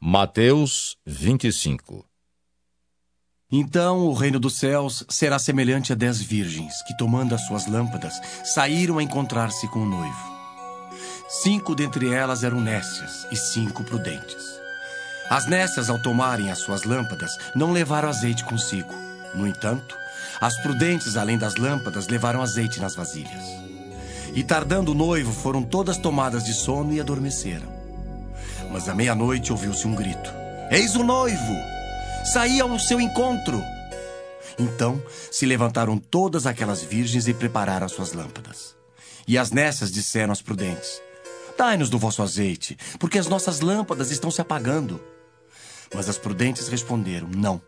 Mateus 25 Então o reino dos céus será semelhante a dez virgens que, tomando as suas lâmpadas, saíram a encontrar-se com o noivo. Cinco dentre elas eram nécias e cinco prudentes. As nécias, ao tomarem as suas lâmpadas, não levaram azeite consigo. No entanto, as prudentes, além das lâmpadas, levaram azeite nas vasilhas. E tardando o noivo, foram todas tomadas de sono e adormeceram. Mas à meia-noite ouviu-se um grito: Eis o noivo! Saí ao seu encontro! Então se levantaram todas aquelas virgens e prepararam as suas lâmpadas. E as nessas disseram às prudentes: Dai-nos do vosso azeite, porque as nossas lâmpadas estão se apagando. Mas as prudentes responderam: Não,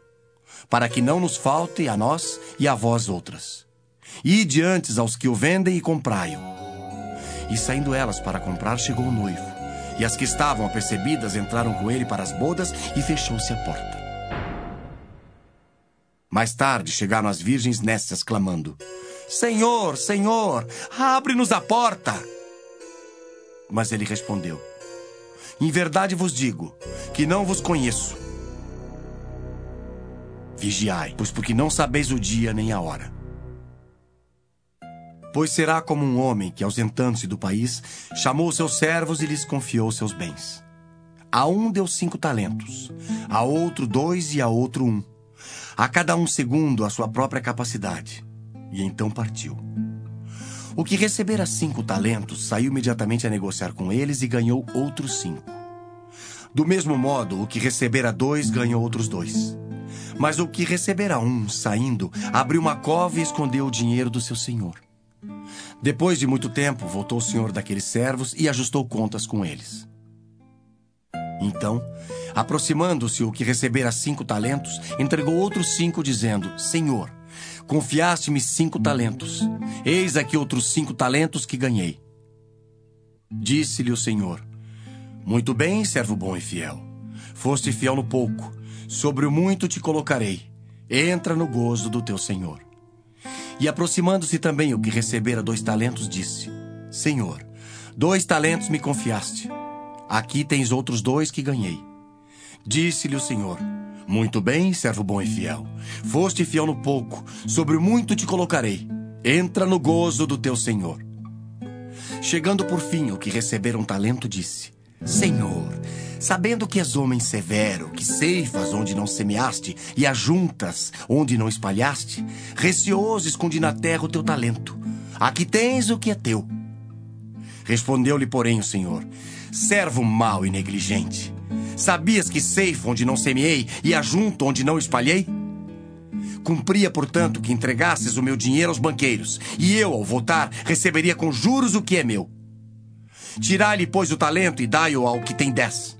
para que não nos falte a nós e a vós outras. Ide antes aos que o vendem e comprai-o. E saindo elas para comprar, chegou o noivo. E as que estavam apercebidas entraram com ele para as bodas e fechou-se a porta. Mais tarde chegaram as virgens nécias clamando: Senhor, Senhor, abre-nos a porta. Mas ele respondeu: Em verdade vos digo que não vos conheço. Vigiai, pois porque não sabeis o dia nem a hora. Pois será como um homem que, ausentando-se do país, chamou seus servos e lhes confiou seus bens. A um deu cinco talentos, a outro dois e a outro um, a cada um segundo a sua própria capacidade. E então partiu. O que recebera cinco talentos saiu imediatamente a negociar com eles e ganhou outros cinco. Do mesmo modo, o que recebera dois ganhou outros dois. Mas o que recebera um, saindo, abriu uma cova e escondeu o dinheiro do seu senhor. Depois de muito tempo, voltou o senhor daqueles servos e ajustou contas com eles. Então, aproximando-se o que recebera cinco talentos, entregou outros cinco, dizendo: Senhor, confiaste-me cinco talentos. Eis aqui outros cinco talentos que ganhei. Disse-lhe o Senhor: Muito bem, servo bom e fiel. Foste fiel no pouco, sobre o muito te colocarei. Entra no gozo do teu Senhor. E aproximando-se também o que recebera dois talentos, disse: Senhor, dois talentos me confiaste. Aqui tens outros dois que ganhei. Disse-lhe o Senhor: Muito bem, servo bom e fiel. Foste fiel no pouco, sobre o muito te colocarei. Entra no gozo do teu Senhor. Chegando por fim o que recebera um talento, disse: Senhor, sabendo que és homem severo, que ceifas onde não semeaste e ajuntas onde não espalhaste, receoso escondi na terra o teu talento. Aqui tens o que é teu. Respondeu-lhe, porém, o Senhor: Servo mau e negligente, sabias que ceifo onde não semeei e ajunto onde não espalhei? Cumpria, portanto, que entregasses o meu dinheiro aos banqueiros, e eu, ao voltar, receberia com juros o que é meu. Tirai-lhe, pois, o talento e dai-o ao que tem dez.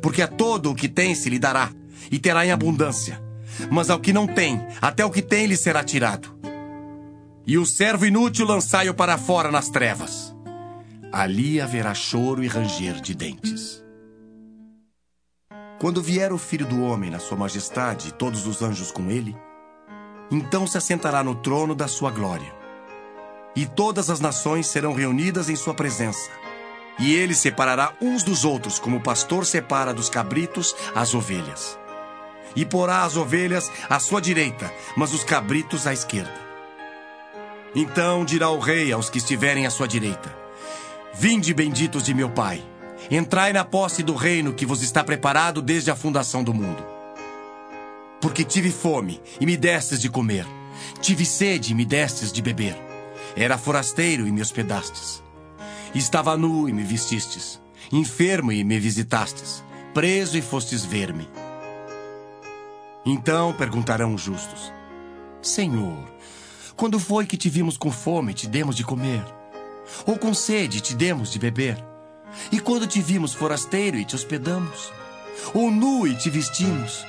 Porque a todo o que tem se lhe dará, e terá em abundância. Mas ao que não tem, até o que tem lhe será tirado. E o servo inútil lançai-o para fora nas trevas. Ali haverá choro e ranger de dentes. Quando vier o filho do homem na sua majestade e todos os anjos com ele, então se assentará no trono da sua glória. E todas as nações serão reunidas em sua presença. E ele separará uns dos outros, como o pastor separa dos cabritos as ovelhas. E porá as ovelhas à sua direita, mas os cabritos à esquerda. Então dirá o rei aos que estiverem à sua direita: Vinde, benditos de meu Pai, entrai na posse do reino que vos está preparado desde a fundação do mundo. Porque tive fome e me destes de comer, tive sede e me destes de beber, era forasteiro e me hospedastes. Estava nu e me vestistes, enfermo e me visitastes, preso e fostes ver-me. Então perguntarão os justos: Senhor, quando foi que te vimos com fome e te demos de comer? Ou com sede e te demos de beber? E quando te vimos forasteiro e te hospedamos? Ou nu e te vestimos?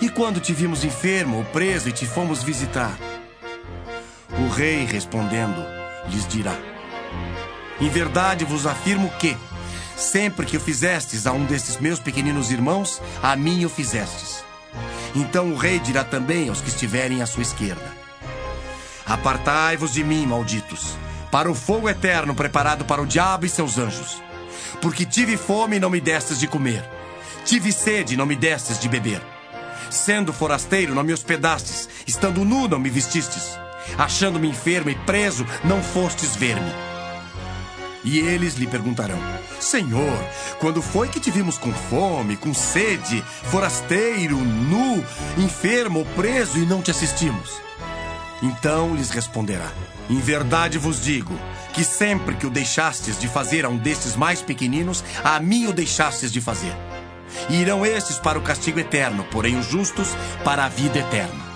E quando te vimos enfermo ou preso e te fomos visitar? O rei, respondendo, lhes dirá: Em verdade vos afirmo que, sempre que o fizestes a um desses meus pequeninos irmãos, a mim o fizestes. Então o rei dirá também aos que estiverem à sua esquerda: Apartai-vos de mim, malditos, para o fogo eterno preparado para o diabo e seus anjos. Porque tive fome e não me destes de comer, Tive sede, não me destes de beber. Sendo forasteiro, não me hospedastes. Estando nu, não me vestistes. Achando-me enfermo e preso, não fostes ver-me. E eles lhe perguntarão: Senhor, quando foi que te vimos com fome, com sede, forasteiro, nu, enfermo preso e não te assistimos? Então lhes responderá: Em verdade vos digo que sempre que o deixastes de fazer a um destes mais pequeninos, a mim o deixastes de fazer. E irão estes para o castigo eterno, porém os justos para a vida eterna.